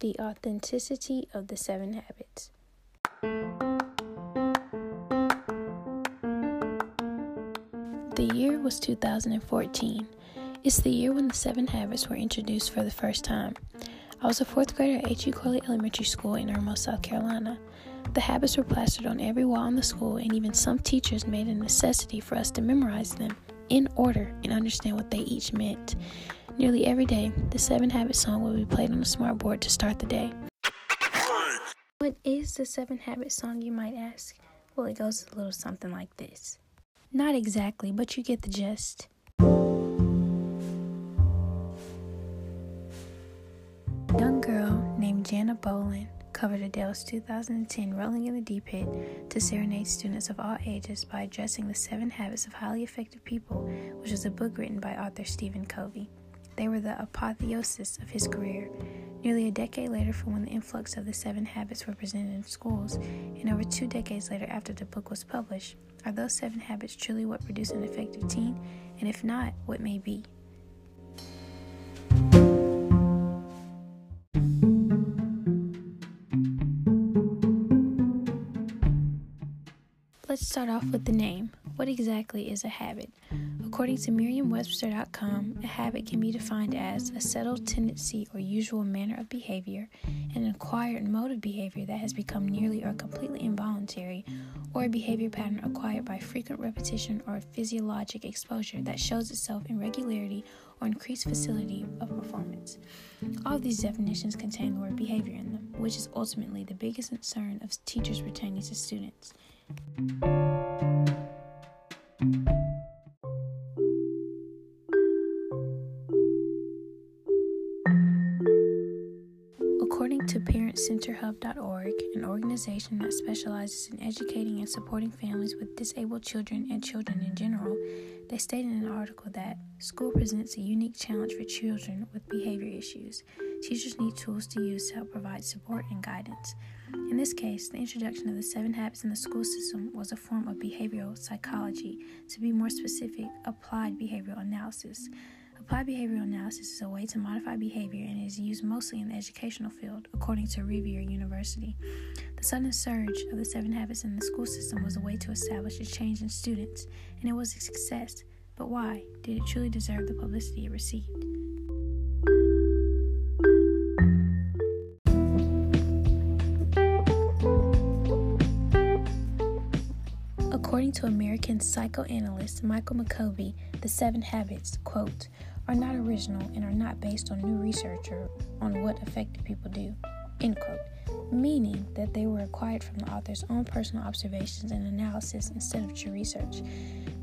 The Authenticity of the Seven Habits. The year was 2014. It's the year when the Seven Habits were introduced for the first time. I was a fourth grader at H.E. Corley Elementary School in Irmo, South Carolina. The habits were plastered on every wall in the school, and even some teachers made it a necessity for us to memorize them in order and understand what they each meant. Nearly every day, the Seven Habits song will be played on the smartboard to start the day. What is the Seven Habits song, you might ask? Well, it goes a little something like this. Not exactly, but you get the gist. young girl named Jana Bolin covered Adele's 2010 Rolling in the Deep hit to serenade students of all ages by addressing the seven habits of highly effective people, which was a book written by author Stephen Covey. They were the apotheosis of his career. Nearly a decade later, from when the influx of the seven habits were presented in schools, and over two decades later after the book was published, are those seven habits truly what produce an effective teen? And if not, what may be? Let's start off with the name. What exactly is a habit? According to Merriam-Webster.com, a habit can be defined as a settled tendency or usual manner of behavior, an acquired mode of behavior that has become nearly or completely involuntary, or a behavior pattern acquired by frequent repetition or physiologic exposure that shows itself in regularity or increased facility of performance. All of these definitions contain the word behavior in them, which is ultimately the biggest concern of teachers pertaining to students. ParentCenterHub.org, an organization that specializes in educating and supporting families with disabled children and children in general, they stated in an article that school presents a unique challenge for children with behavior issues. Teachers need tools to use to help provide support and guidance. In this case, the introduction of the seven habits in the school system was a form of behavioral psychology, to be more specific, applied behavioral analysis. Applied behavioral analysis is a way to modify behavior and is used mostly in the educational field, according to Rivier University. The sudden surge of the seven habits in the school system was a way to establish a change in students, and it was a success. But why? Did it truly deserve the publicity it received? According to American psychoanalyst Michael McCovey, the seven habits, quote, are not original and are not based on new research or on what effective people do, end quote, meaning that they were acquired from the author's own personal observations and analysis instead of true research.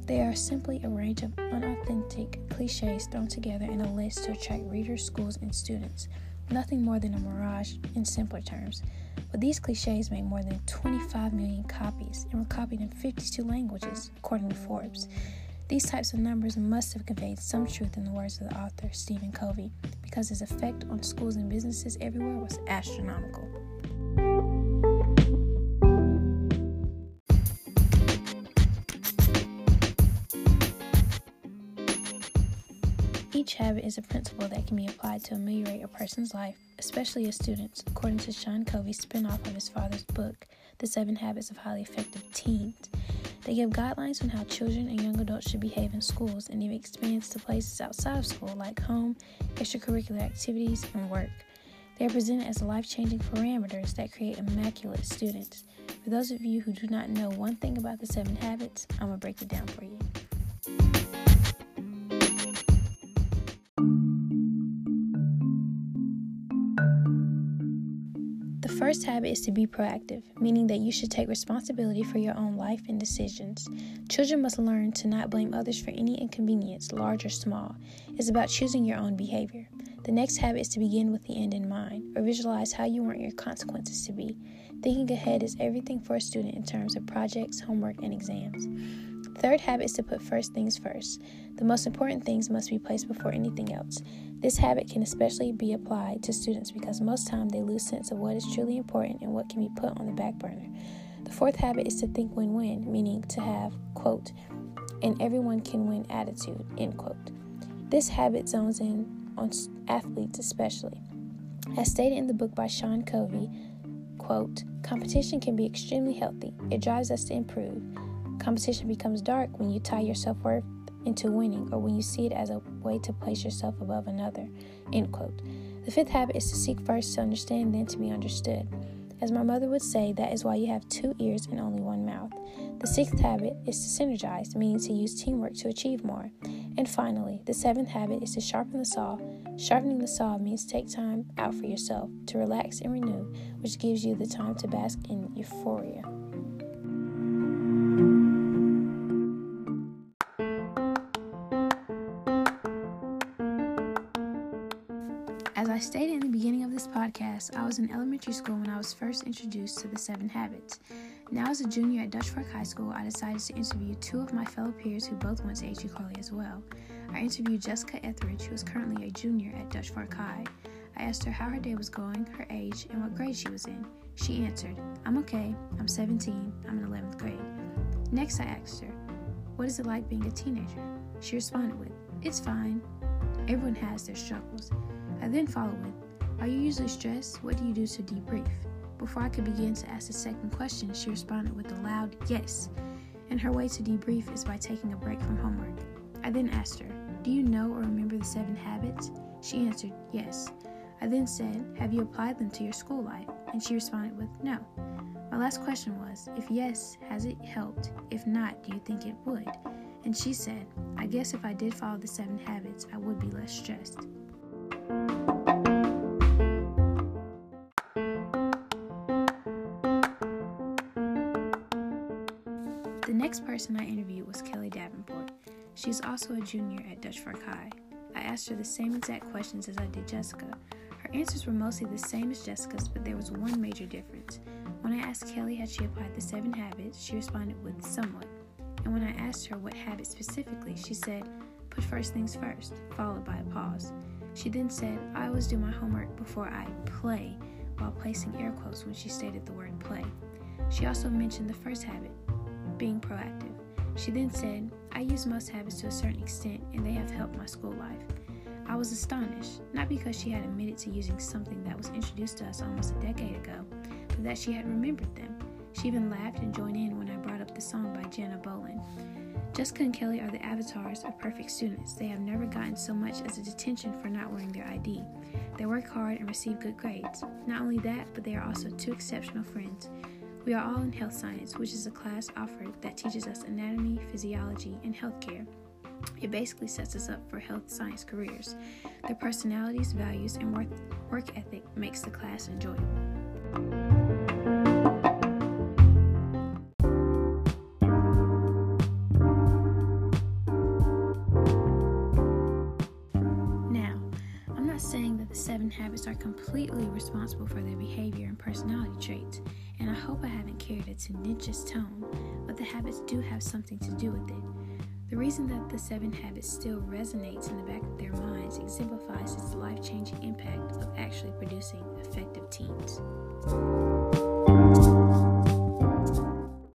They are simply a range of unauthentic cliches thrown together in a list to attract readers, schools, and students. Nothing more than a mirage in simpler terms. But these cliches made more than 25 million copies and were copied in 52 languages, according to Forbes. These types of numbers must have conveyed some truth in the words of the author, Stephen Covey, because his effect on schools and businesses everywhere was astronomical. Habit is a principle that can be applied to ameliorate a person's life, especially a student's, according to Sean Covey's spinoff of his father's book, The Seven Habits of Highly Effective Teens. They give guidelines on how children and young adults should behave in schools and even expands to places outside of school like home, extracurricular activities, and work. They are presented as life changing parameters that create immaculate students. For those of you who do not know one thing about the seven habits, I'm going to break it down for you. The first habit is to be proactive, meaning that you should take responsibility for your own life and decisions. Children must learn to not blame others for any inconvenience, large or small. It's about choosing your own behavior. The next habit is to begin with the end in mind, or visualize how you want your consequences to be. Thinking ahead is everything for a student in terms of projects, homework, and exams. Third habit is to put first things first. The most important things must be placed before anything else. This habit can especially be applied to students because most time they lose sense of what is truly important and what can be put on the back burner. The fourth habit is to think win-win, meaning to have, quote, an everyone can win attitude, end quote. This habit zones in on athletes especially. As stated in the book by Sean Covey, quote, competition can be extremely healthy. It drives us to improve. Competition becomes dark when you tie your self worth into winning or when you see it as a way to place yourself above another. End quote. The fifth habit is to seek first to understand, then to be understood. As my mother would say, that is why you have two ears and only one mouth. The sixth habit is to synergize, meaning to use teamwork to achieve more. And finally, the seventh habit is to sharpen the saw. Sharpening the saw means take time out for yourself, to relax and renew, which gives you the time to bask in euphoria. As I stated in the beginning of this podcast, I was in elementary school when I was first introduced to the seven habits. Now, as a junior at Dutch Fork High School, I decided to interview two of my fellow peers who both went to H.E. Corley as well. I interviewed Jessica Etheridge, who is currently a junior at Dutch Fork High. I asked her how her day was going, her age, and what grade she was in. She answered, I'm okay, I'm 17, I'm in 11th grade. Next, I asked her, What is it like being a teenager? She responded with, It's fine. Everyone has their struggles. I then followed with, Are you usually stressed? What do you do to debrief? Before I could begin to ask the second question, she responded with a loud yes, and her way to debrief is by taking a break from homework. I then asked her, Do you know or remember the seven habits? She answered, Yes. I then said, Have you applied them to your school life? And she responded with, No. My last question was, If yes, has it helped? If not, do you think it would? And she said, I guess if I did follow the seven habits, I would be less stressed. The next person I interviewed was Kelly Davenport. She is also a junior at Dutch Fork High. I asked her the same exact questions as I did Jessica. Her answers were mostly the same as Jessica's, but there was one major difference. When I asked Kelly had she applied the seven habits, she responded with somewhat. And when I asked her what habit specifically, she said, put first things first, followed by a pause. She then said, I always do my homework before I play, while placing air quotes when she stated the word play. She also mentioned the first habit, being proactive. She then said, I use most habits to a certain extent, and they have helped my school life. I was astonished, not because she had admitted to using something that was introduced to us almost a decade ago, but that she had remembered them. She even laughed and joined in when I brought up the song by Jana Bolin. Jessica and Kelly are the avatars of perfect students. They have never gotten so much as a detention for not wearing their ID. They work hard and receive good grades. Not only that, but they are also two exceptional friends. We are all in health science, which is a class offered that teaches us anatomy, physiology, and healthcare. It basically sets us up for health science careers. Their personalities, values, and work, work ethic makes the class enjoyable. Are completely responsible for their behavior and personality traits, and I hope I haven't carried a tendentious tone, but the habits do have something to do with it. The reason that the seven habits still resonates in the back of their minds exemplifies its life changing impact of actually producing effective teams.